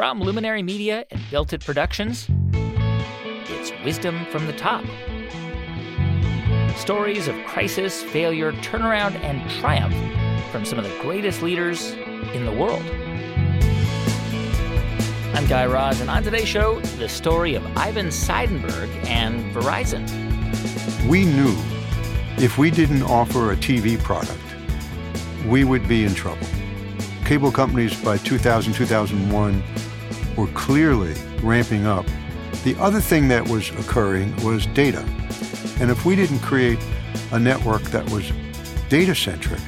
From Luminary Media and Built It Productions, it's Wisdom from the Top. Stories of crisis, failure, turnaround, and triumph from some of the greatest leaders in the world. I'm Guy Raz, and on today's show, the story of Ivan Seidenberg and Verizon. We knew if we didn't offer a TV product, we would be in trouble. Cable companies by 2000, 2001 were clearly ramping up. The other thing that was occurring was data. And if we didn't create a network that was data centric,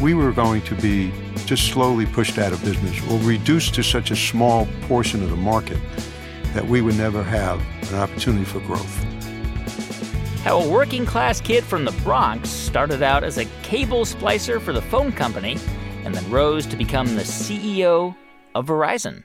we were going to be just slowly pushed out of business or reduced to such a small portion of the market that we would never have an opportunity for growth. How a working class kid from the Bronx started out as a cable splicer for the phone company and then rose to become the CEO of Verizon.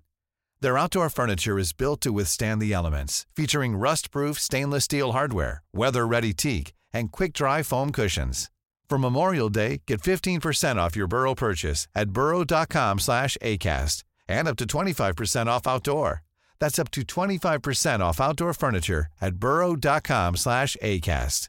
Their outdoor furniture is built to withstand the elements, featuring rust-proof stainless steel hardware, weather-ready teak, and quick-dry foam cushions. For Memorial Day, get 15% off your Burrow purchase at burrow.com slash ACAST and up to 25% off outdoor. That's up to 25% off outdoor furniture at burrow.com slash ACAST.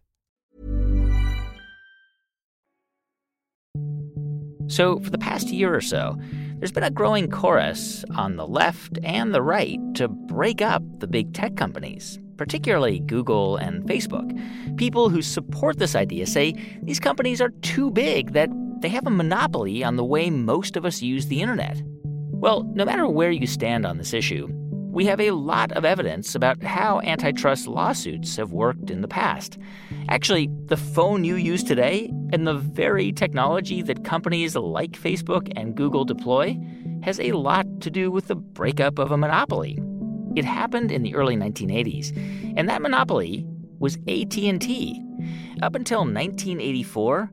So, for the past year or so, there's been a growing chorus on the left and the right to break up the big tech companies, particularly Google and Facebook. People who support this idea say these companies are too big, that they have a monopoly on the way most of us use the internet. Well, no matter where you stand on this issue, we have a lot of evidence about how antitrust lawsuits have worked in the past. Actually, the phone you use today and the very technology that companies like Facebook and Google deploy has a lot to do with the breakup of a monopoly. It happened in the early 1980s, and that monopoly was AT&T. Up until 1984,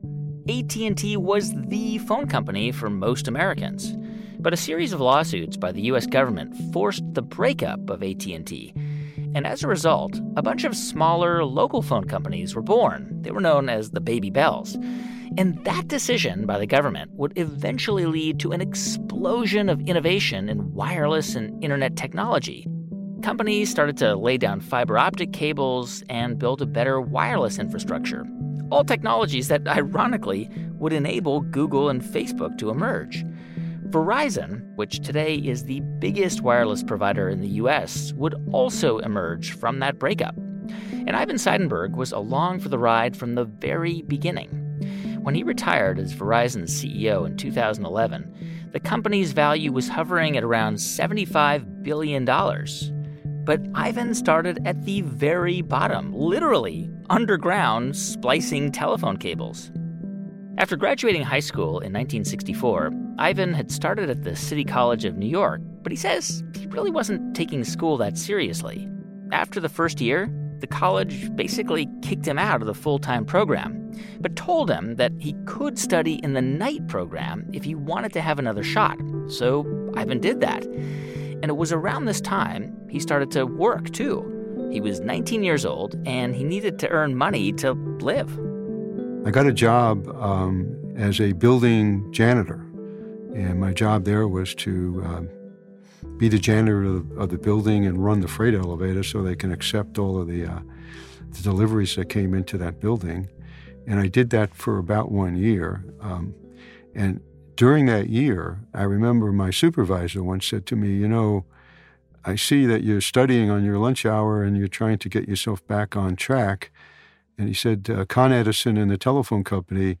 AT&T was the phone company for most Americans. But a series of lawsuits by the US government forced the breakup of AT&T. And as a result, a bunch of smaller local phone companies were born. They were known as the Baby Bells. And that decision by the government would eventually lead to an explosion of innovation in wireless and internet technology. Companies started to lay down fiber optic cables and build a better wireless infrastructure. All technologies that, ironically, would enable Google and Facebook to emerge. Verizon, which today is the biggest wireless provider in the US, would also emerge from that breakup. And Ivan Seidenberg was along for the ride from the very beginning. When he retired as Verizon's CEO in 2011, the company's value was hovering at around $75 billion. But Ivan started at the very bottom, literally underground, splicing telephone cables. After graduating high school in 1964, Ivan had started at the City College of New York, but he says he really wasn't taking school that seriously. After the first year, the college basically kicked him out of the full time program, but told him that he could study in the night program if he wanted to have another shot. So Ivan did that. And it was around this time he started to work too. He was 19 years old and he needed to earn money to live. I got a job um, as a building janitor, and my job there was to um, be the janitor of the, of the, building and run the freight elevator so they can accept all of the, uh, the, deliveries that came into that building. And I did that for about one year. Um, and during that year, I remember my supervisor once said to me, You know, I see that you're studying on your lunch hour and you're trying to get yourself back on track. And he said uh, Con Edison and the telephone company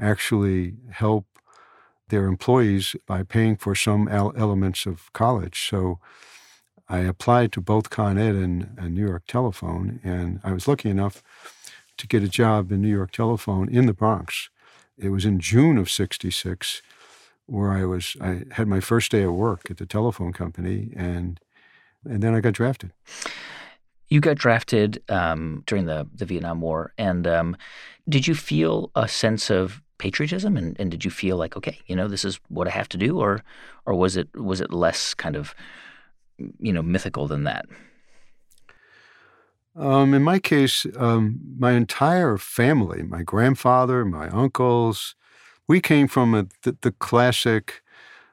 actually help their employees by paying for some elements of college. So I applied to both Con Ed and, and New York Telephone, and I was lucky enough to get a job in New York Telephone in the Bronx. It was in June of '66 where I was. I had my first day of work at the telephone company, and and then I got drafted. You got drafted um, during the the Vietnam War, and um, did you feel a sense of patriotism, and, and did you feel like, okay, you know, this is what I have to do, or or was it was it less kind of you know mythical than that? Um, in my case, um, my entire family, my grandfather, my uncles, we came from a, the, the classic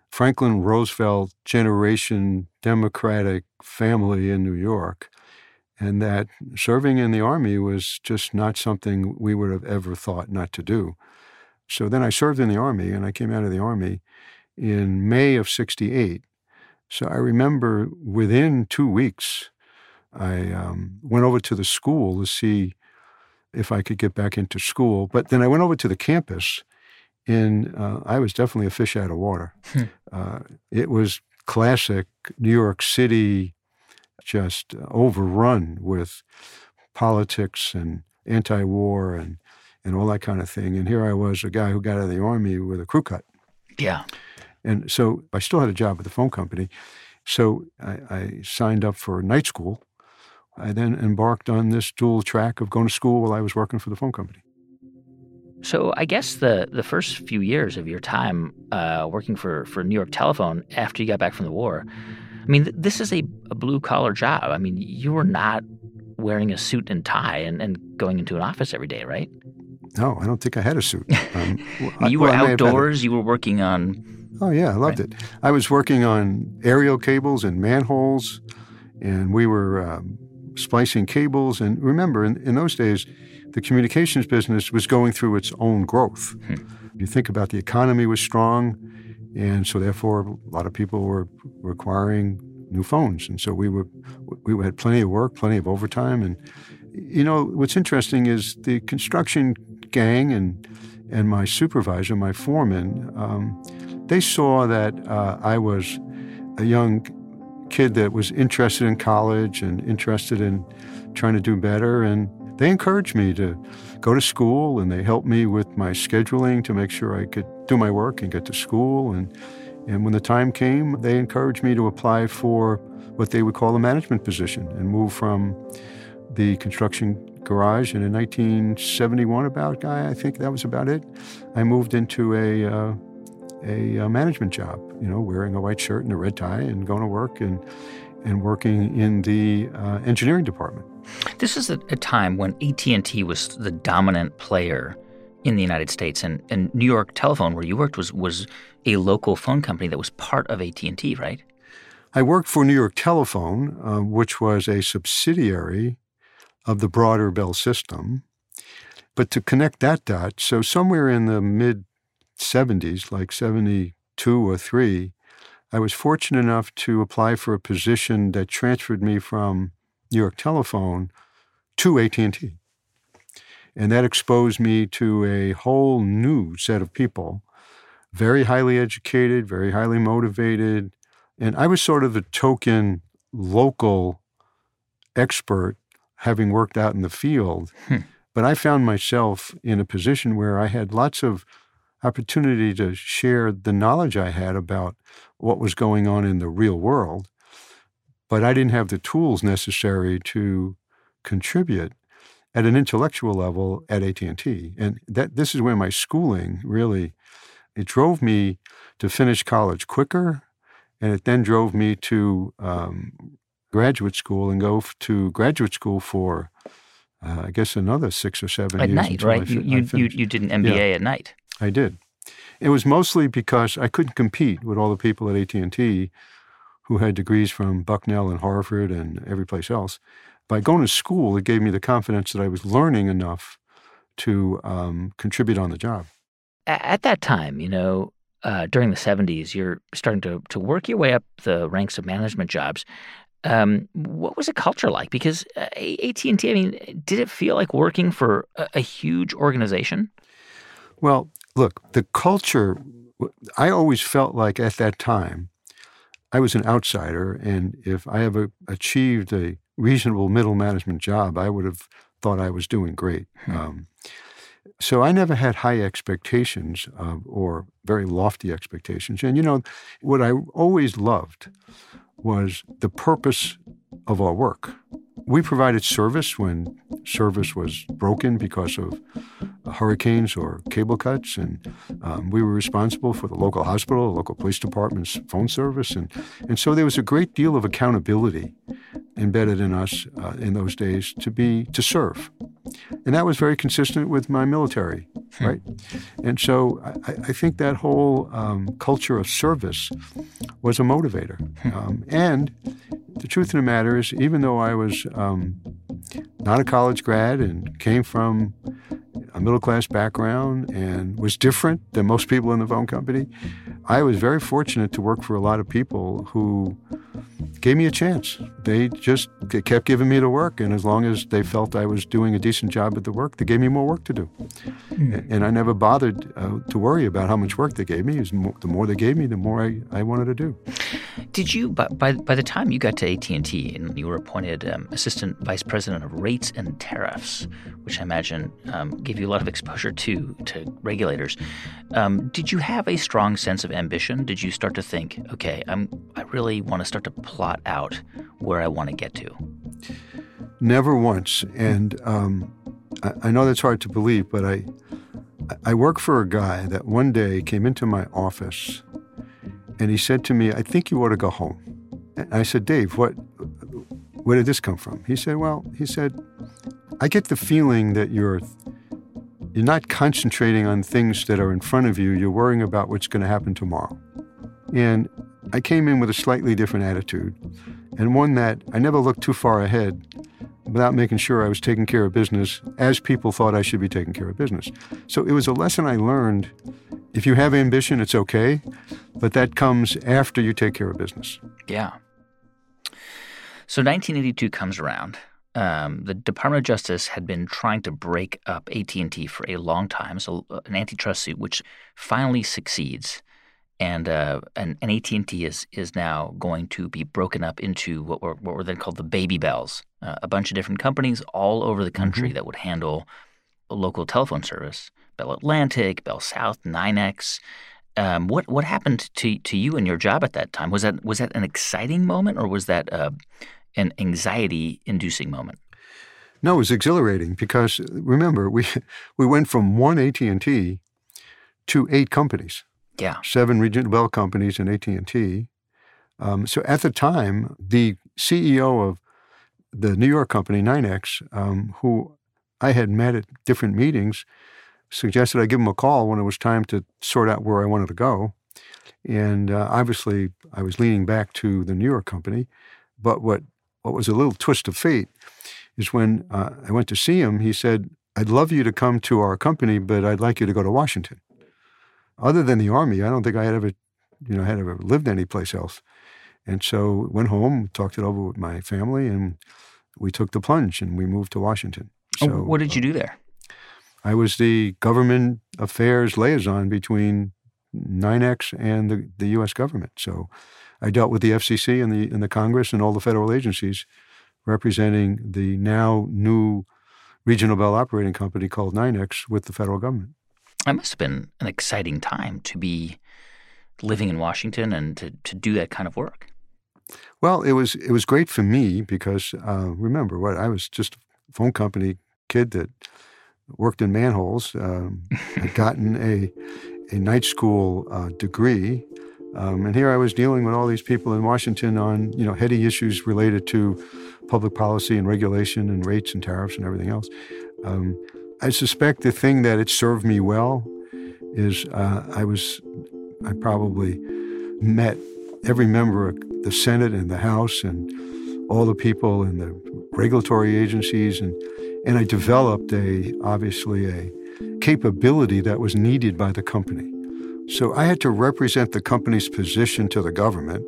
Franklin Roosevelt generation Democratic family in New York. And that serving in the Army was just not something we would have ever thought not to do. So then I served in the Army and I came out of the Army in May of 68. So I remember within two weeks, I um, went over to the school to see if I could get back into school. But then I went over to the campus, and uh, I was definitely a fish out of water. Hmm. Uh, it was classic New York City, just overrun with politics and anti-war and and all that kind of thing. And here I was, a guy who got out of the army with a crew cut. Yeah. And so I still had a job at the phone company. So I, I signed up for night school I then embarked on this dual track of going to school while I was working for the phone company. So I guess the the first few years of your time uh, working for for New York Telephone after you got back from the war, I mean, th- this is a, a blue collar job. I mean, you were not wearing a suit and tie and, and going into an office every day, right? No, I don't think I had a suit. Um, you were well, outdoors. You were working on. Oh yeah, I loved right? it. I was working on aerial cables and manholes, and we were um, splicing cables. And remember, in, in those days, the communications business was going through its own growth. Hmm. You think about the economy was strong, and so therefore a lot of people were requiring new phones, and so we were we had plenty of work, plenty of overtime, and you know what's interesting is the construction gang and and my supervisor, my foreman, um, they saw that uh, I was a young kid that was interested in college and interested in trying to do better. And they encouraged me to go to school and they helped me with my scheduling to make sure I could do my work and get to school. And, and when the time came, they encouraged me to apply for what they would call a management position and move from the construction garage. And in 1971, about guy, I think that was about it. I moved into a uh, a, a management job, you know, wearing a white shirt and a red tie and going to work and and working in the uh, engineering department. This is a, a time when AT&T was the dominant player in the United States, and, and New York Telephone, where you worked, was was a local phone company that was part of AT&T, right? I worked for New York Telephone, uh, which was a subsidiary of the broader Bell system. But to connect that dot, so somewhere in the mid 70s, like 72 or 3, I was fortunate enough to apply for a position that transferred me from New York Telephone to AT&T. And that exposed me to a whole new set of people, very highly educated, very highly motivated. And I was sort of the token local expert having worked out in the field. Hmm. But I found myself in a position where I had lots of opportunity to share the knowledge I had about what was going on in the real world, but I didn't have the tools necessary to contribute at an intellectual level at AT&T. And that this is where my schooling really it drove me to finish college quicker, and it then drove me to um, graduate school and go f- to graduate school for uh, I guess another six or seven at years. At night, right? Fi- you, you, you, did an MBA yeah. at night. I did. It was mostly because I couldn't compete with all the people at AT&T who had degrees from Bucknell and Harvard and every place else. By going to school, it gave me the confidence that I was learning enough to um, contribute on the job. At that time, you know, uh, during the 70s, you're starting to, to work your way up the ranks of management jobs. Um, what was the culture like? Because uh, AT&T, I mean, did it feel like working for a, a huge organization? Well, look, the culture, I always felt like at that time, I was an outsider, and if I ever achieved a reasonable middle management job, I would have thought I was doing great. Hmm. Um, so I never had high expectations uh, or very lofty expectations. And you know, what I always loved was the purpose of our work. We provided service when service was broken because of hurricanes or cable cuts, and um, we were responsible for the local hospital, the local police department's phone service, and and so there was a great deal of accountability embedded in us uh, in those days to be to serve, and that was very consistent with my military, hmm. right? And so I, I think that whole um, culture of service was a motivator, hmm. um, and the truth of the matter is, even though I was um, not a college grad and came from a middle class background and was different than most people in the phone company, I was very fortunate to work for a lot of people who gave me a chance. They just they kept giving me the work, and as long as they felt I was doing a decent job at the work, they gave me more work to do. Mm. And I never bothered uh, to worry about how much work they gave me. the more they gave me, the more I, I wanted to do. Did you, by, by, by the time you got to AT&T and you were appointed um, Assistant Vice President of Rates and Tariffs, which I imagine um, gave you a lot of exposure to, to regulators, um, did you have a strong sense of ambition? Did you start to think, okay, I'm, I really want to start to plot out where I want to get to? Never once. And um, I, I know that's hard to believe, but I, I work for a guy that one day came into my office and he said to me, I think you ought to go home. And I said, Dave, what, where did this come from? He said, Well, he said, I get the feeling that you're you're not concentrating on things that are in front of you. You're worrying about what's going to happen tomorrow. And I came in with a slightly different attitude, and one that I never looked too far ahead without making sure I was taking care of business as people thought I should be taking care of business. So it was a lesson I learned. If you have ambition, it's okay, but that comes after you take care of business. Yeah. So 1982 comes around. Um, the Department of Justice had been trying to break up AT&T for a long time, so uh, an antitrust suit, which finally succeeds and uh, and, and AT&T is is now going to be broken up into what were what were then called the baby bells, uh, a bunch of different companies all over the country mm-hmm. that would handle local telephone service. Bell Atlantic, Bell South, NYNEX. Um, what what happened to to you and your job at that time? Was that was that an exciting moment or was that uh, an anxiety inducing moment? No, it was exhilarating because remember we we went from one AT and T to eight companies. Yeah. Seven regional bell companies and AT&T. Um, so at the time, the CEO of the New York company, NYNEX, um, who I had met at different meetings, suggested I give him a call when it was time to sort out where I wanted to go. And uh, obviously, I was leaning back to the New York company. But what, what was a little twist of fate is when uh, I went to see him, he said, I'd love you to come to our company, but I'd like you to go to Washington other than the army, I don't think I had ever, you know, had ever lived anyplace else. And so went home, talked it over with my family, and we took the plunge and we moved to Washington. Oh, so, what did you uh, do there? I was the government affairs liaison between NYNEX and the, the U.S. government. So I dealt with the FCC and the and the Congress and all the federal agencies representing the now new regional bell operating company called NYNEX with the federal government. That must have been an exciting time to be living in Washington and to, to do that kind of work. Well, it was it was great for me because uh, remember what I was just a phone company kid that worked in manholes. Um, had gotten a a night school uh, degree, um, and here I was dealing with all these people in Washington on you know heady issues related to public policy and regulation and rates and tariffs and everything else. Um, I suspect the thing that it served me well is uh, I was, I probably met every member of the Senate and the House and all the people in the regulatory agencies, and, and I developed a, obviously, a capability that was needed by the company. So I had to represent the company's position to the government,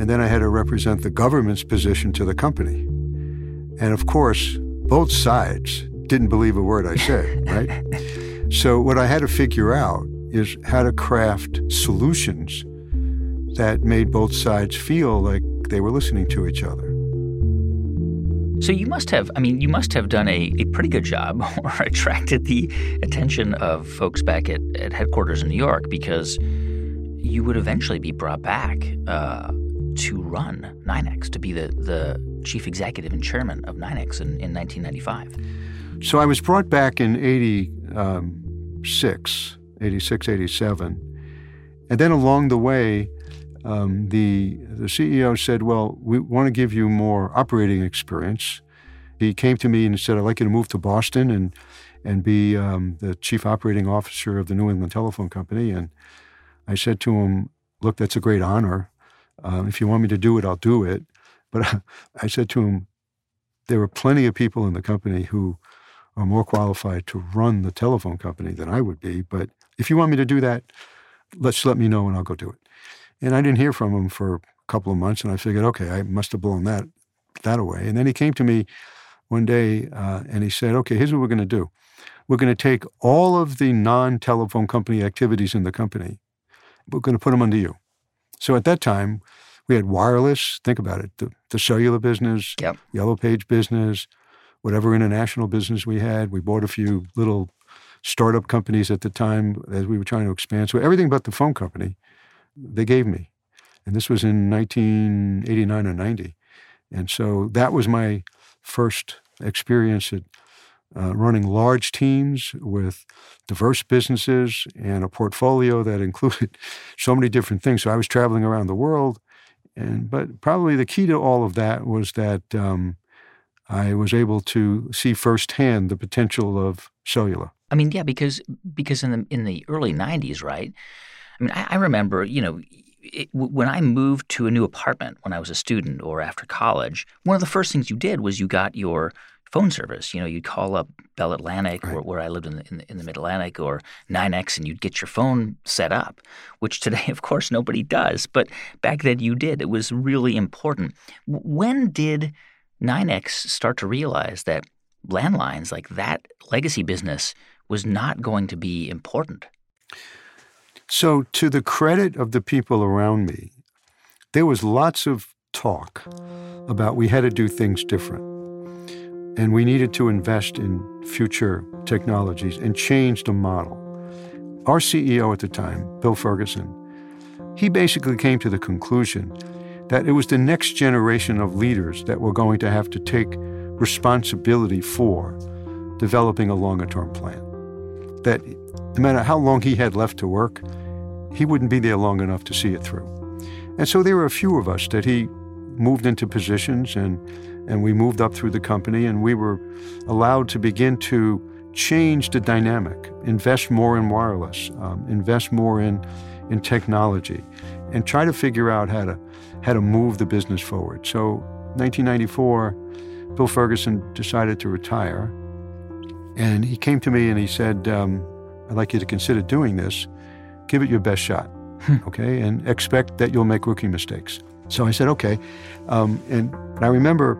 and then I had to represent the government's position to the company. And of course, both sides didn't believe a word I said, right? so what I had to figure out is how to craft solutions that made both sides feel like they were listening to each other. So you must have, I mean, you must have done a, a pretty good job or attracted the attention of folks back at, at headquarters in New York because you would eventually be brought back uh, to run NYNEX, to be the, the chief executive and chairman of NYNEX in, in 1995. So I was brought back in 86, 86, 87. And then along the way, um, the the CEO said, "Well, we want to give you more operating experience." He came to me and said, "I'd like you to move to Boston and and be um, the chief operating officer of the New England Telephone Company." And I said to him, "Look, that's a great honor. Um, if you want me to do it, I'll do it." But I said to him, "There are plenty of people in the company who are more qualified to run the telephone company than I would be. But if you want me to do that, let's let me know and I'll go do it." And I didn't hear from him for a couple of months, and I figured, okay, I must have blown that that away. And then he came to me one day uh, and he said, okay, here's what we're going to do. We're going to take all of the non-telephone company activities in the company. We're going to put them under you. So at that time, we had wireless. Think about it: the, the cellular business, yep. yellow page business, whatever international business we had. We bought a few little startup companies at the time as we were trying to expand. So everything but the phone company they gave me. And this was in 1989 or 90. And so that was my first experience at uh, running large teams with diverse businesses and a portfolio that included so many different things. So I was traveling around the world. And, but probably the key to all of that was that um, I was able to see firsthand the potential of cellular. I mean, yeah, because because in the in the early '90s, right? I mean, I, I remember, you know, it, when I moved to a new apartment when I was a student or after college, one of the first things you did was you got your phone service. You know, you'd call up Bell Atlantic, right. where, where, I lived in the, in the, in the Mid Atlantic, or NYNEX, and you'd get your phone set up. Which today, of course, nobody does, but back then you did. It was really important. When did NYNEX start to realize that landlines, like that legacy business, was not going to be important? So, to the credit of the people around me, there was lots of talk about we had to do things different. And we needed to invest in future technologies and change the model. Our CEO at the time, Bill Ferguson, he basically came to the conclusion that it was the next generation of leaders that were going to have to take responsibility for developing a longer term plan. That no matter how long he had left to work, he wouldn't be there long enough to see it through. And so there were a few of us that he moved into positions and and we moved up through the company and we were allowed to begin to change the dynamic, invest more in wireless, um, invest more in in technology, and try to figure out how to how to move the business forward. So 1994, Bill Ferguson decided to retire, and he came to me and he said, um, "I'd like you to consider doing this." give it your best shot, hmm. okay, and expect that you'll make rookie mistakes. So I said, okay. Um, and I remember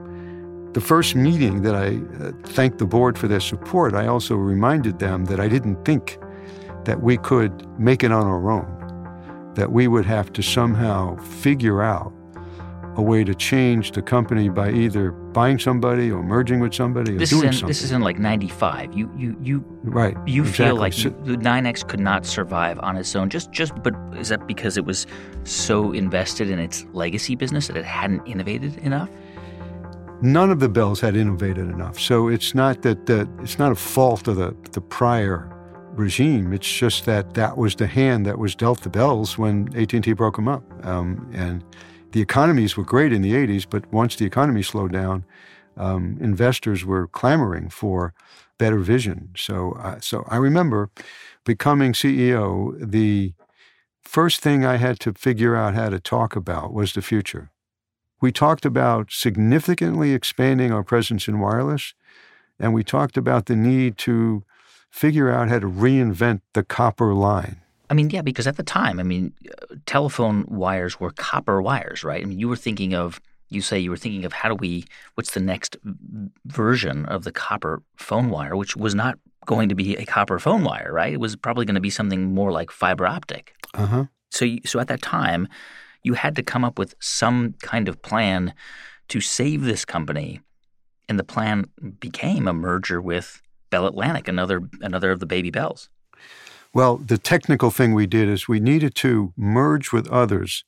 the first meeting that I uh, thanked the board for their support, I also reminded them that I didn't think that we could make it on our own, that we would have to somehow figure out a way to change the company by either buying somebody or merging with somebody or this doing is in, something. This is in like '95. You you you right. You exactly. feel like so, NYNEX could not survive on its own. Just just but is that because it was so invested in its legacy business that it hadn't innovated enough? None of the bells had innovated enough. So it's not that the, it's not a fault of the the prior regime. It's just that that was the hand that was dealt the bells when AT&T broke them up. Um, and the economies were great in the 80s, but once the economy slowed down, um, investors were clamoring for better vision. So, uh, so I remember becoming CEO. The first thing I had to figure out how to talk about was the future. We talked about significantly expanding our presence in wireless, and we talked about the need to figure out how to reinvent the copper line. I mean, yeah, because at the time, I mean, telephone wires were copper wires, right? I mean, you were thinking of, you say you were thinking of how do we, what's the next version of the copper phone wire, which was not going to be a copper phone wire, right? It was probably going to be something more like fiber optic. Uh huh. So, you, so at that time, you had to come up with some kind of plan to save this company. And the plan became a merger with Bell Atlantic, another another of the baby bells. Well, the technical thing we did is we needed to merge with others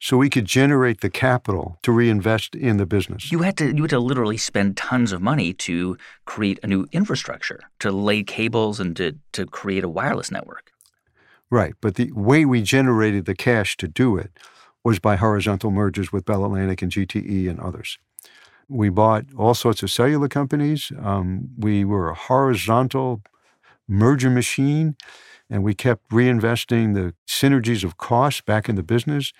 so we could generate the capital to reinvest in the business. You had to you had to literally spend tons of money to create a new infrastructure, to lay cables and to to create a wireless network. Right, but the way we generated the cash to do it was by horizontal mergers with Bell Atlantic and GTE and others. We bought all sorts of cellular companies. Um, we were a horizontal merger machine and we kept reinvesting the synergies of cost back in the business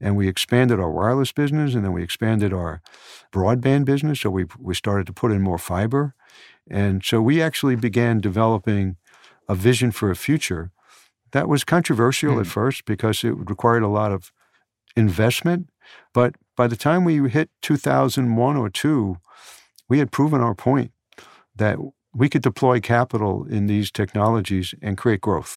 and we expanded our wireless business and then we expanded our broadband business so we we started to put in more fiber and so we actually began developing a vision for a future that was controversial mm. at hmm. first because it required a lot of investment but by the time we hit 2001 or 2 we had proven our point that we could deploy capital in these technologies and create growth.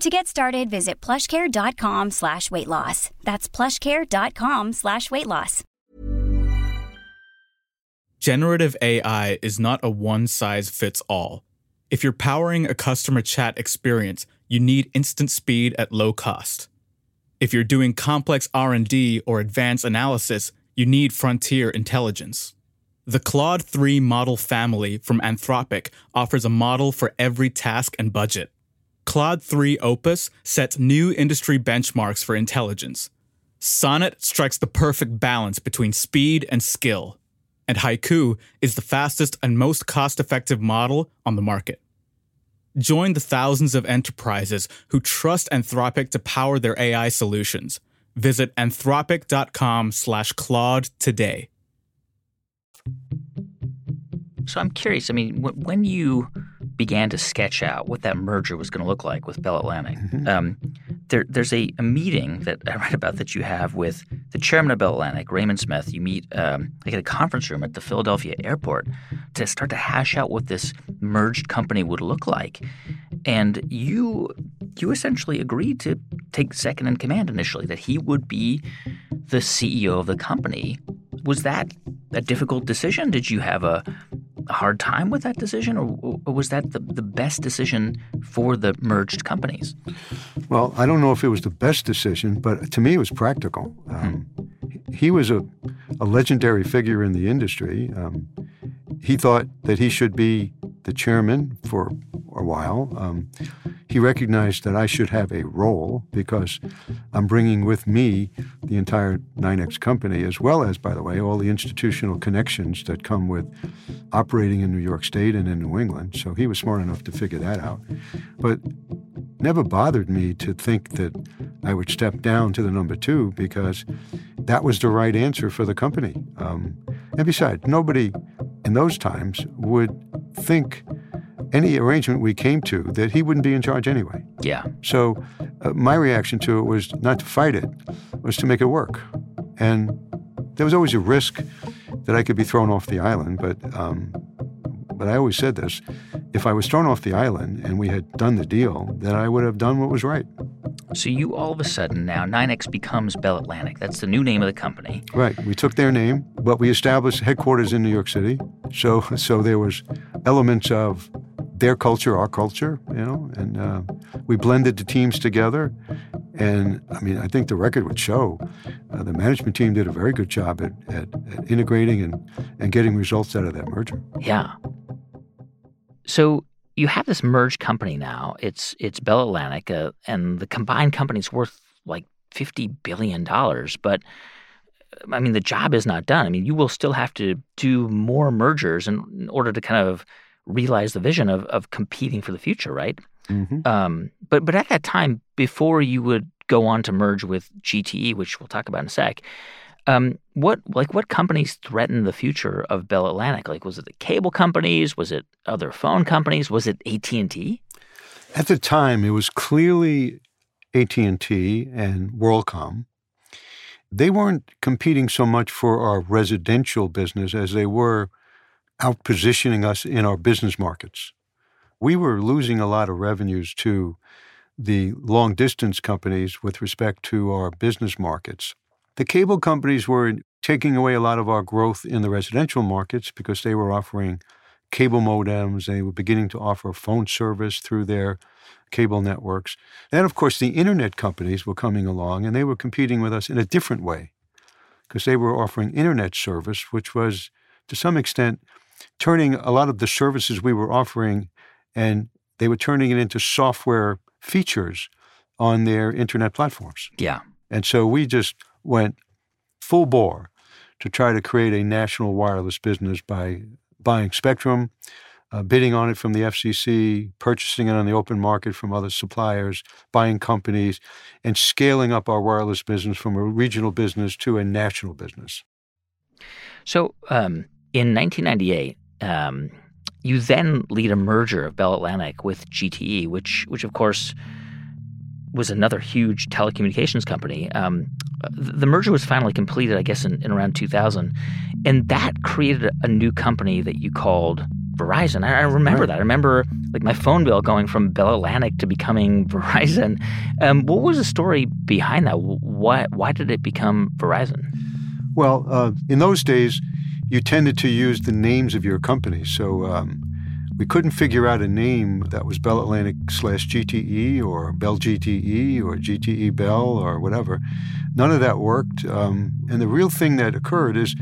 To get started, visit plushcare.com slash weight loss. That's plushcare.com slash weight loss. Generative AI is not a one size fits all. If you're powering a customer chat experience, you need instant speed at low cost. If you're doing complex R&D or advanced analysis, you need frontier intelligence. The Claude 3 model family from Anthropic offers a model for every task and budget Claude 3 Opus sets new industry benchmarks for intelligence. Sonnet strikes the perfect balance between speed and skill. And Haiku is the fastest and most cost effective model on the market. Join the thousands of enterprises who trust Anthropic to power their AI solutions. Visit anthropic.com slash Claude today. So I'm curious. I mean, when you began to sketch out what that merger was going to look like with Bell Atlantic. Mm-hmm. Um, there, there's a, a, meeting that I read about that you have with the chairman of Bell Atlantic, Raymond Smith. You meet um, like at a conference room at the Philadelphia airport to start to hash out what this merged company would look like. And you you essentially agreed to take second in command initially, that he would be the CEO of the company. Was that a difficult decision? Did you have a a hard time with that decision, or, or was that the, the best decision for the merged companies? Well, I don't know if it was the best decision, but to me it was practical. Um, hmm. He was a, a legendary figure in the industry. Um, he thought that he should be the chairman for a while. Um, he recognized that I should have a role because I'm bringing with me the entire NYNEX company, as well as, by the way, all the institutional connections that come with operating in New York State and in New England. So he was smart enough to figure that out. But never bothered me to think that I would step down to the number two because that was the right answer for the company. Um, and besides, nobody in those times would think any arrangement we came to that he wouldn't be in charge anyway. Yeah. So uh, my reaction to it was not to fight it, was to make it work. And there was always a risk that I could be thrown off the island, but um, but I always said this: if I was thrown off the island and we had done the deal, then I would have done what was right. So you all of a sudden now NYNEX becomes Bell Atlantic. That's the new name of the company. Right. We took their name, but we established headquarters in New York City. So so there was elements of their culture, our culture, you know, and uh, we blended the teams together. And I mean, I think the record would show uh, the management team did a very good job at, at, at integrating and, and getting results out of that merger. Yeah. So you have this merged company now. It's it's Bell Atlantic, uh, and the combined company's worth like fifty billion dollars. But I mean, the job is not done. I mean, you will still have to do more mergers in, in order to kind of realize the vision of of competing for the future, right? Mm-hmm. Um, but but at that time, before you would go on to merge with GTE, which we'll talk about in a sec, um, what like what companies threatened the future of Bell Atlantic? Like, was it the cable companies? Was it other phone companies? Was it AT and T? At the time, it was clearly AT and T and WorldCom. They weren't competing so much for our residential business as they were out positioning us in our business markets. We were losing a lot of revenues to the long distance companies with respect to our business markets. The cable companies were taking away a lot of our growth in the residential markets because they were offering cable modems. They were beginning to offer phone service through their cable networks. And of course, the internet companies were coming along and they were competing with us in a different way because they were offering internet service, which was to some extent turning a lot of the services we were offering and they were turning it into software features on their internet platforms. Yeah. And so we just went full bore to try to create a national wireless business by buying spectrum, uh, bidding on it from the FCC, purchasing it on the open market from other suppliers, buying companies, and scaling up our wireless business from a regional business to a national business. So um, in 1998, um, you then lead a merger of Bell Atlantic with GTE, which, which of course, was another huge telecommunications company. Um, the merger was finally completed, I guess, in, in around 2000, and that created a, new company that you called Verizon. I, I remember right. that. I remember like my phone bill going from Bell Atlantic to becoming Verizon. Um, what was the story behind that? Why why did it become Verizon? Well, uh, in those days, you tended to use the names of your companies. So um, we couldn't figure out a name that was Bell Atlantic slash GTE or Bell GTE or GTE Bell or whatever. None of that worked. Um, and the real thing that occurred is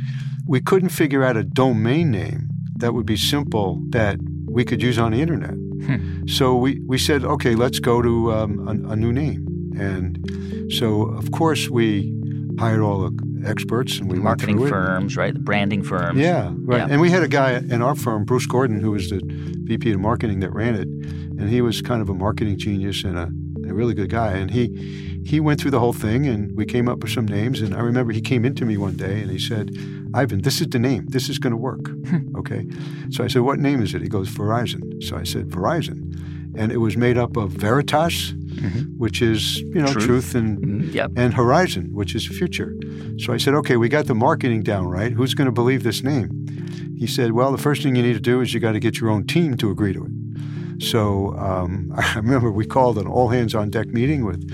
we couldn't figure out a domain name that would be simple that we could use on the internet. Hmm. So we, we said, okay, let's go to um, a, a new name. And so, of course, we hired all the experts and we marketing firms, right? The branding firms. Yeah, right. Yeah. And we had a guy in our firm, Bruce Gordon, who was the VP of marketing that ran it, and he was kind of a marketing genius and a, a really good guy. And he he went through the whole thing, and we came up with some names. And I remember he came into me one day and he said, "Ivan, this is the name. This is going to work." okay. So I said, "What name is it?" He goes, "Verizon." So I said, "Verizon," and it was made up of Veritas mm-hmm. which is you know truth, truth and mm-hmm. yep. and horizon, which is future. So I said, okay, we got the marketing down right. Who's going to believe this name? He said, well, the first thing you need to do is you got to get your own team to agree to it. So um, I remember we called an all hands on deck meeting with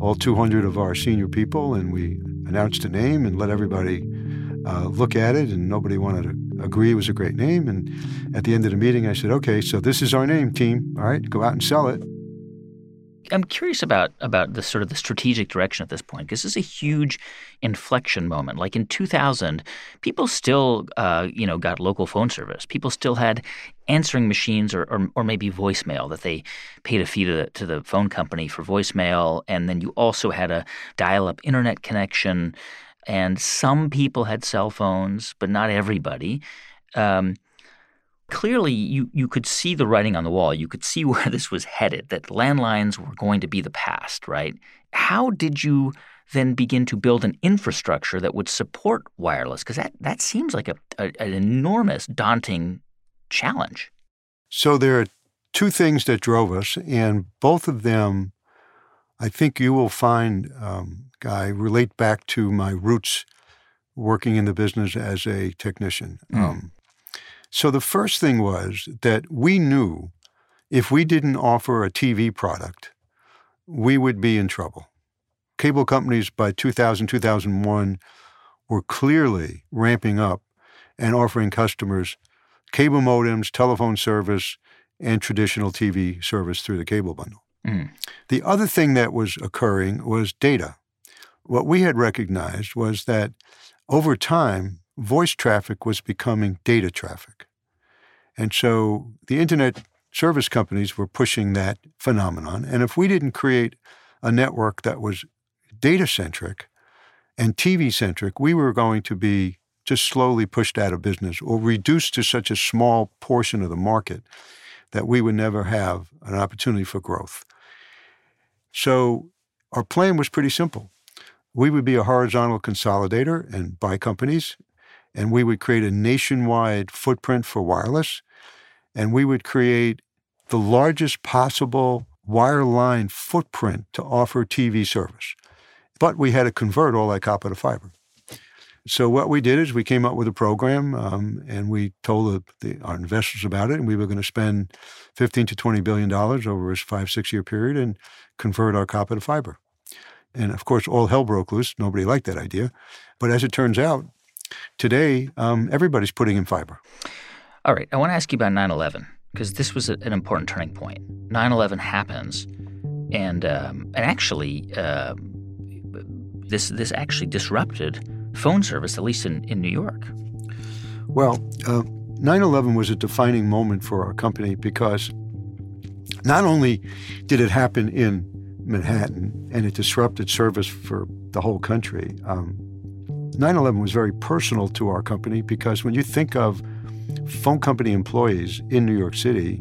all 200 of our senior people, and we announced a name and let everybody uh, look at it, and nobody wanted to agree it was a great name. And at the end of the meeting, I said, okay, so this is our name, team. All right, go out and sell it. I'm curious about about the sort of the strategic direction at this point because this is a huge inflection moment. Like in 2000, people still uh, you know got local phone service. People still had answering machines or, or, or maybe voicemail that they paid a fee to the, to the phone company for voicemail, and then you also had a dial-up internet connection. And some people had cell phones, but not everybody. Um, clearly you, you could see the writing on the wall. You could see where this was headed, that landlines were going to be the past, right? How did you then begin to build an infrastructure that would support wireless? Because that, that seems like a, a, an enormous, daunting challenge. So there are two things that drove us, and both of them I think you will find, um, Guy, relate back to my roots working in the business as a technician. Mm. Um, so the first thing was that we knew if we didn't offer a TV product, we would be in trouble. Cable companies by 2000, 2001 were clearly ramping up and offering customers cable modems, telephone service, and traditional TV service through the cable bundle. Mm. The other thing that was occurring was data. What we had recognized was that over time, voice traffic was becoming data traffic. And so the internet service companies were pushing that phenomenon. And if we didn't create a network that was data centric and TV centric, we were going to be just slowly pushed out of business or reduced to such a small portion of the market that we would never have an opportunity for growth. So our plan was pretty simple. We would be a horizontal consolidator and buy companies, and we would create a nationwide footprint for wireless, and we would create the largest possible wireline footprint to offer TV service. But we had to convert all that copper to fiber. So what we did is we came up with a program, um, and we told the, the, our investors about it, and we were going to spend 15 to 20 billion dollars over a five six year period and convert our copper to fiber. And of course, all hell broke loose. Nobody liked that idea, but as it turns out, today um, everybody's putting in fiber. All right, I want to ask you about 9/11 because this was a, an important turning point. 9/11 happens, and um, and actually, uh, this this actually disrupted phone service, at least in, in New York. Well, uh, 9 11 was a defining moment for our company because not only did it happen in Manhattan and it disrupted service for the whole country, um, 9 11 was very personal to our company because when you think of phone company employees in New York City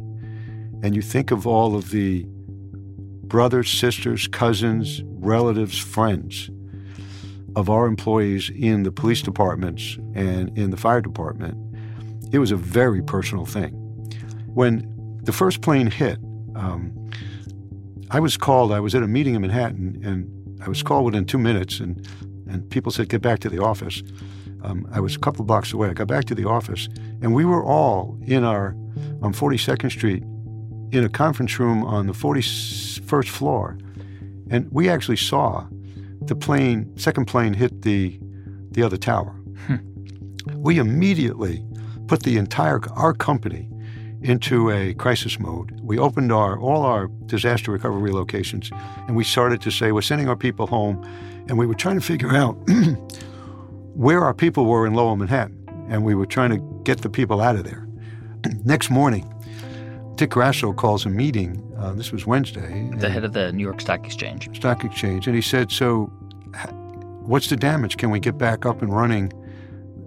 and you think of all of the brothers, sisters, cousins, relatives, friends of our employees in the police departments and in the fire department, it was a very personal thing. When the first plane hit, um, I was called. I was at a meeting in Manhattan, and I was called within two minutes, and and people said, "Get back to the office." Um, I was a couple blocks away. I got back to the office, and we were all in our on 42nd Street in a conference room on the 41st floor, and we actually saw the plane, second plane hit the, the other tower. Hmm. We immediately put the entire, our company into a crisis mode. We opened our, all our disaster recovery locations and we started to say, we're sending our people home. And we were trying to figure out where our people were in Lower Manhattan. And we were trying to get the people out of there. Next morning, Dick Grasso calls a meeting. Uh, this was Wednesday. The head of the New York Stock Exchange. Stock Exchange. And he said, So, what's the damage? Can we get back up and running?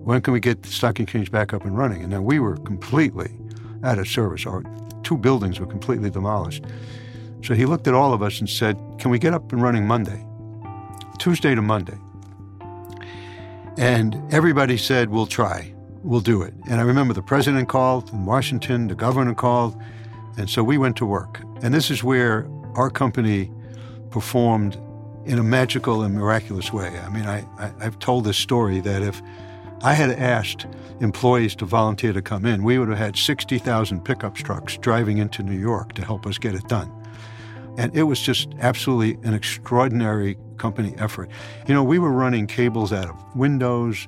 When can we get the stock exchange back up and running? And now we were completely out of service. Our two buildings were completely demolished. So he looked at all of us and said, Can we get up and running Monday? Tuesday to Monday. And everybody said, We'll try. We'll do it. And I remember the president called in Washington, the governor called. And so we went to work. And this is where our company performed in a magical and miraculous way. I mean, I, I, have told this story that if I had asked employees to volunteer to come in, we would have had 60,000 pickup trucks driving into New York to help us get it done. And it was just absolutely an extraordinary company effort. You know, we were running cables out of windows,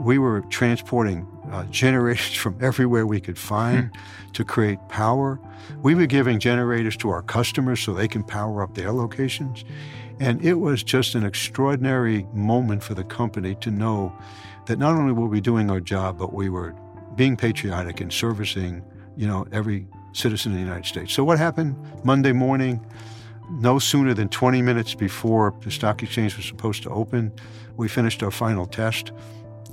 we were transporting uh, generators from everywhere we could find hmm. to create power. We were giving generators to our customers so they can power up their locations. And it was just an extraordinary moment for the company to know that not only were we doing our job, but we were being patriotic and servicing, you know, every citizen of the United States. So what happened Monday morning? No sooner than 20 minutes before the stock exchange was supposed to open, we finished our final test.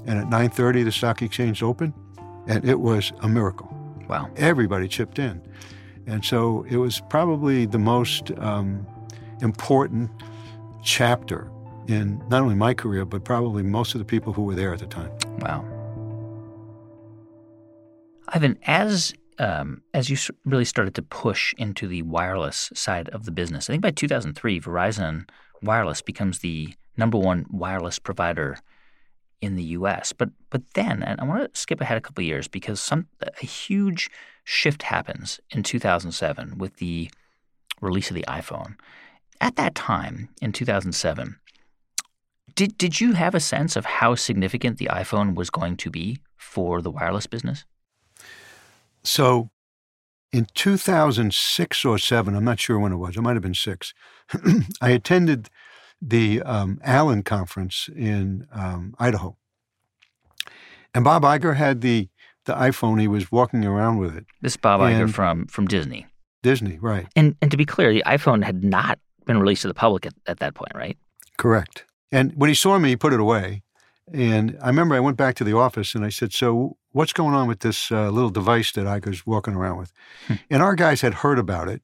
And at 9:30, the stock exchange opened, and it was a miracle. Wow! Everybody chipped in, and so it was probably the most um, important chapter in not only my career, but probably most of the people who were there at the time. Wow. Ivan, as um, as you really started to push into the wireless side of the business, I think by 2003, Verizon Wireless becomes the number one wireless provider in the U.S. But but then, and I want to skip ahead a couple years because some a huge shift happens in 2007 with the release of the iPhone. At that time, in 2007, did did you have a sense of how significant the iPhone was going to be for the wireless business? So, in 2006 or seven, I'm not sure when it was. It might have been six. I attended the um, Allen conference in um, Idaho, and Bob Iger had the the iPhone. He was walking around with it. This Bob Iger from from Disney. Disney, right? And and to be clear, the iPhone had not been released to the public at, at that point, right? Correct. And when he saw me, he put it away. And I remember I went back to the office and I said, "So what's going on with this uh, little device that I was walking around with?" Hmm. And our guys had heard about it.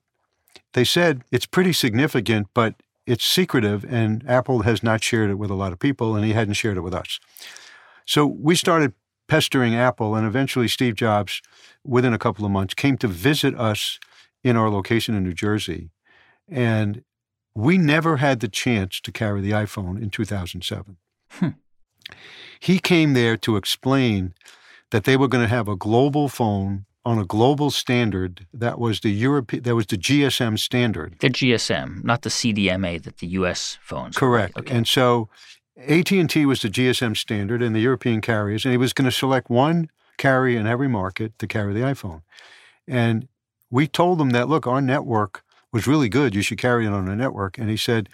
They said it's pretty significant, but it's secretive, and Apple has not shared it with a lot of people, and he hadn't shared it with us. So we started pestering Apple, and eventually Steve Jobs, within a couple of months, came to visit us in our location in New Jersey. And we never had the chance to carry the iPhone in 2007. Hmm. He came there to explain that they were going to have a global phone on a global standard that was the Europe that was the GSM standard. The GSM, not the CDMA that the US phones. Correct. Okay. And so AT&T was the GSM standard and the European carriers and he was going to select one carrier in every market to carry the iPhone. And we told them that look, our network was really good. You should carry it on a network. And he said,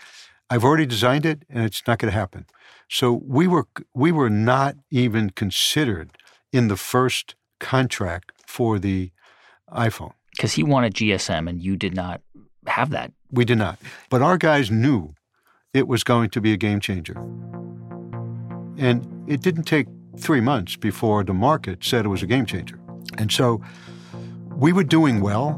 I've already designed it and it's not going to happen. So we were we were not even considered in the first contract for the iPhone. Because he wanted GSM and you did not have that. We did not. But our guys knew it was going to be a game changer. And it didn't take three months before the market said it was a game changer. And so we were doing well,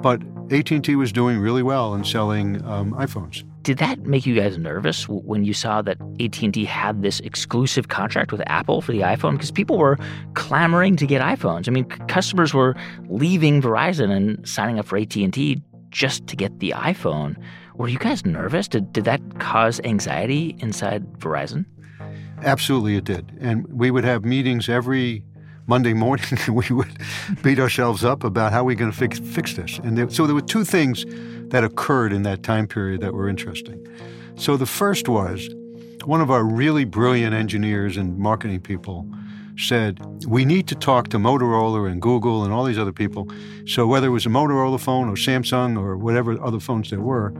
but AT&T was doing really well in selling um, iPhones. Did that make you guys nervous when you saw that AT&T had this exclusive contract with Apple for the iPhone? Because people were clamoring to get iPhones. I mean, customers were leaving Verizon and signing up for AT&T just to get the iPhone. Were you guys nervous? Did, did that cause anxiety inside Verizon? Absolutely, it did. And we would have meetings every Monday morning. we would beat ourselves up about how we're going to fix, fix this. And there, so there were two things that occurred in that time period that were interesting. So the first was one of our really brilliant engineers and marketing people said, We need to talk to Motorola and Google and all these other people. So, whether it was a Motorola phone or Samsung or whatever other phones there were,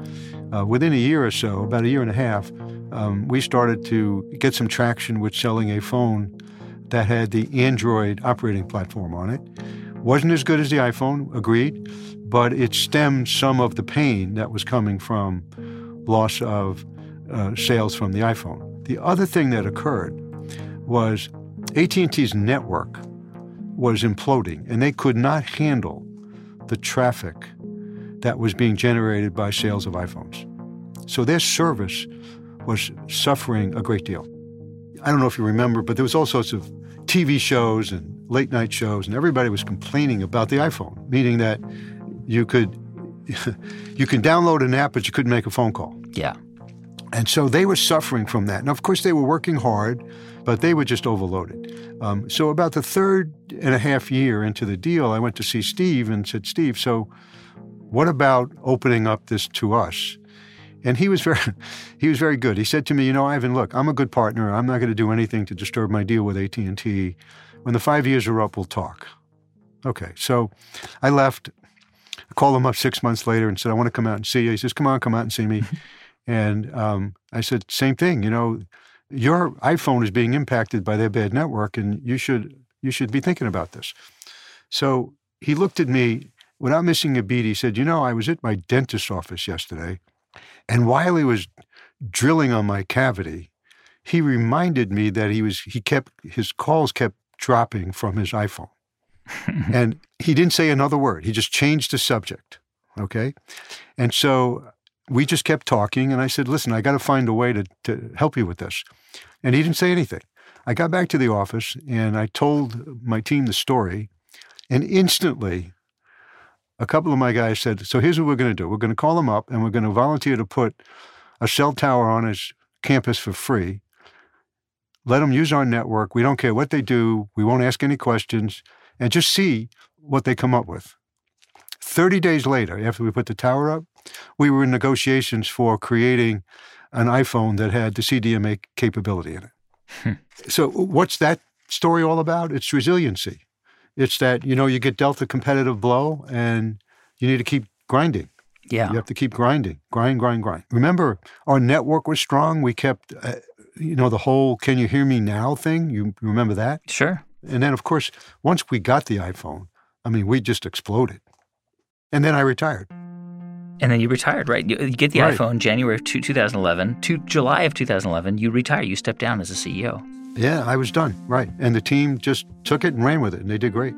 uh, within a year or so, about a year and a half, um, we started to get some traction with selling a phone that had the Android operating platform on it. Wasn't as good as the iPhone, agreed, but it stemmed some of the pain that was coming from loss of uh, sales from the iPhone. The other thing that occurred was AT&T's network was imploding and they could not handle the traffic that was being generated by sales of iPhones. So their service was suffering a great deal. I don't know if you remember, but there was all sorts of TV shows and late night shows, and everybody was complaining about the iPhone, meaning that you could you can download an app, but you couldn't make a phone call. Yeah. And so they were suffering from that. Now, of course, they were working hard, but they were just overloaded. Um, so about the third and a half year into the deal, I went to see Steve and said, Steve, so what about opening up this to us? And he was very, he was very good. He said to me, "You know, Ivan, look, I'm a good partner. I'm not going to do anything to disturb my deal with AT and T. When the five years are up, we'll talk." Okay, so I left. I called him up six months later and said, "I want to come out and see you." He says, "Come on, come out and see me." and um, I said, "Same thing. You know, your iPhone is being impacted by their bad network, and you should you should be thinking about this." So he looked at me without missing a beat. He said, "You know, I was at my dentist's office yesterday." And while he was drilling on my cavity, he reminded me that he was he kept his calls kept dropping from his iPhone. and he didn't say another word. He just changed the subject. Okay? And so we just kept talking and I said, "Listen, I got to find a way to to help you with this." And he didn't say anything. I got back to the office and I told my team the story, and instantly a couple of my guys said, So here's what we're going to do we're going to call him up and we're going to volunteer to put a cell tower on his campus for free. Let them use our network. We don't care what they do. We won't ask any questions and just see what they come up with. 30 days later, after we put the tower up, we were in negotiations for creating an iPhone that had the CDMA capability in it. Hmm. so, what's that story all about? It's resiliency. It's that, you know, you get dealt a competitive blow and you need to keep grinding. Yeah. You have to keep grinding, grind, grind, grind. Remember, our network was strong. We kept, uh, you know, the whole can you hear me now thing. You remember that? Sure. And then, of course, once we got the iPhone, I mean, we just exploded. And then I retired. And then you retired, right? You, get the right. iPhone January of 2011. To July of 2011, you retire. You step down as a CEO. Yeah, I was done, right. And the team just took it and ran with it, and they did great.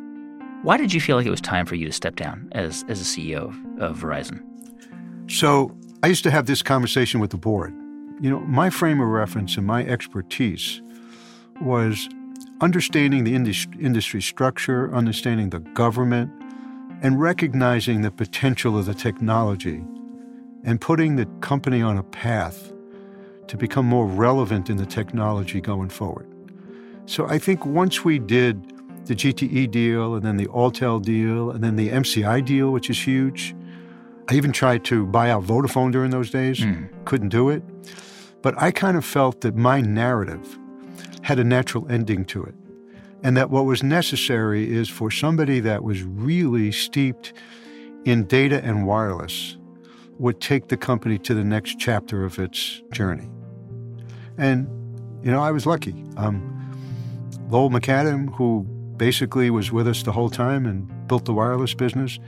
Why did you feel like it was time for you to step down as, as a CEO of, of Verizon? So I used to have this conversation with the board. You know, my frame of reference and my expertise was understanding the industry structure, understanding the government, and recognizing the potential of the technology and putting the company on a path to become more relevant in the technology going forward. So I think once we did the GTE deal and then the Alltel deal and then the MCI deal, which is huge, I even tried to buy out Vodafone during those days, mm. couldn't do it. But I kind of felt that my narrative had a natural ending to it and that what was necessary is for somebody that was really steeped in data and wireless would take the company to the next chapter of its journey. And, you know, I was lucky. Um, Lowell McAdam, who basically was with us the whole time and built the wireless business,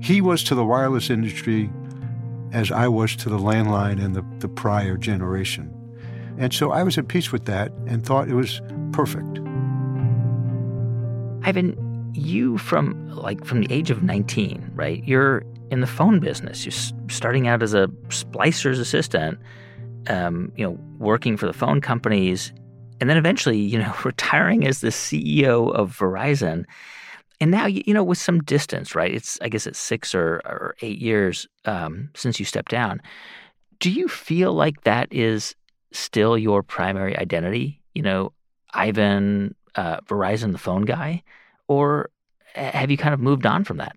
he was to the wireless industry as I was to the landline and the, the prior generation. And so I was at peace with that and thought it was perfect. Ivan, you from like from the age of 19, right? You're in the phone business. You're starting out as a splicer's assistant, um, you know, working for the phone companies, and then eventually, you know, retiring as the CEO of Verizon. And now, you know, with some distance, right? It's I guess it's six or, or eight years um, since you stepped down. Do you feel like that is still your primary identity? You know, Ivan uh, Verizon, the phone guy, or have you kind of moved on from that?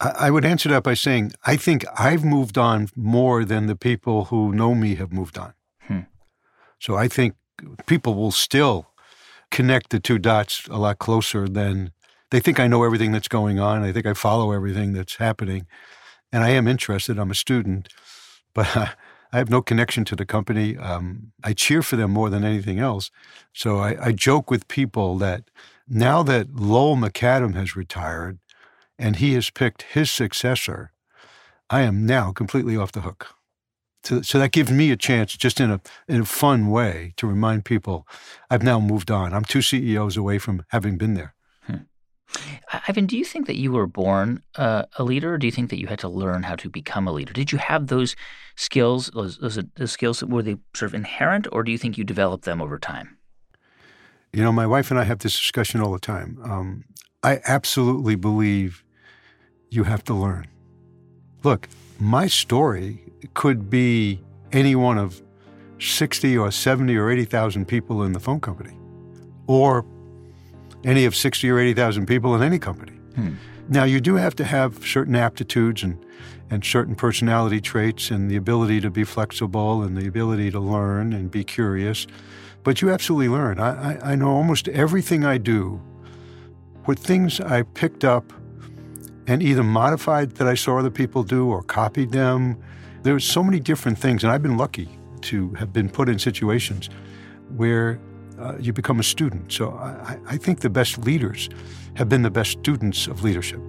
I would answer that by saying I think I've moved on more than the people who know me have moved on. Hmm. So I think people will still connect the two dots a lot closer than they think I know everything that's going on. I think I follow everything that's happening. And I am interested. I'm a student, but I have no connection to the company. Um, I cheer for them more than anything else. So I, I joke with people that now that Lowell McAdam has retired and he has picked his successor, I am now completely off the hook. So, so, that gives me a chance, just in a in a fun way, to remind people I've now moved on. I'm two CEOs away from having been there. Hmm. Ivan, do you think that you were born uh, a leader, or do you think that you had to learn how to become a leader? Did you have those skills, those, those, those skills, were they sort of inherent, or do you think you developed them over time? You know, my wife and I have this discussion all the time. Um, I absolutely believe you have to learn. Look, my story could be any one of 60 or 70 or 80,000 people in the phone company, or any of 60 or 80,000 people in any company. Hmm. Now, you do have to have certain aptitudes and, and certain personality traits and the ability to be flexible and the ability to learn and be curious. But you absolutely learn. I, I, I know almost everything I do with things I picked up and either modified that I saw other people do or copied them. There's so many different things, and I've been lucky to have been put in situations where uh, you become a student. So I, I think the best leaders have been the best students of leadership.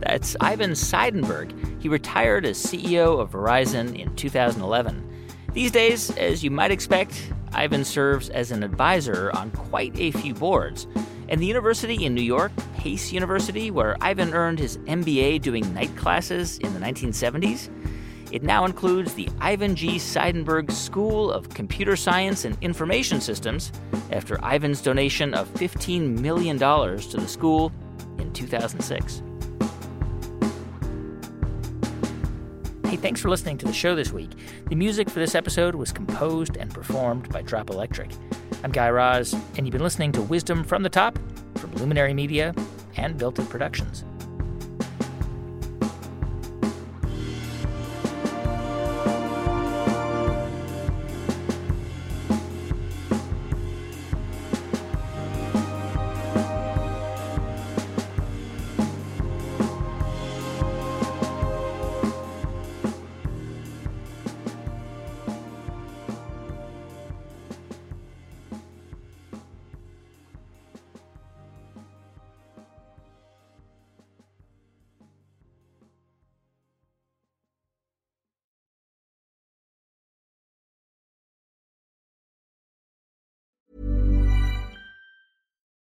That's Ivan Seidenberg. He retired as CEO of Verizon in 2011. These days, as you might expect, Ivan serves as an advisor on quite a few boards. And the university in New York, Pace University, where Ivan earned his MBA doing night classes in the 1970s, it now includes the Ivan G. Seidenberg School of Computer Science and Information Systems after Ivan's donation of $15 million to the school in 2006. Hey, thanks for listening to the show this week. The music for this episode was composed and performed by Drop Electric. I'm Guy Raz, and you've been listening to Wisdom from the Top from Luminary Media and Built It Productions.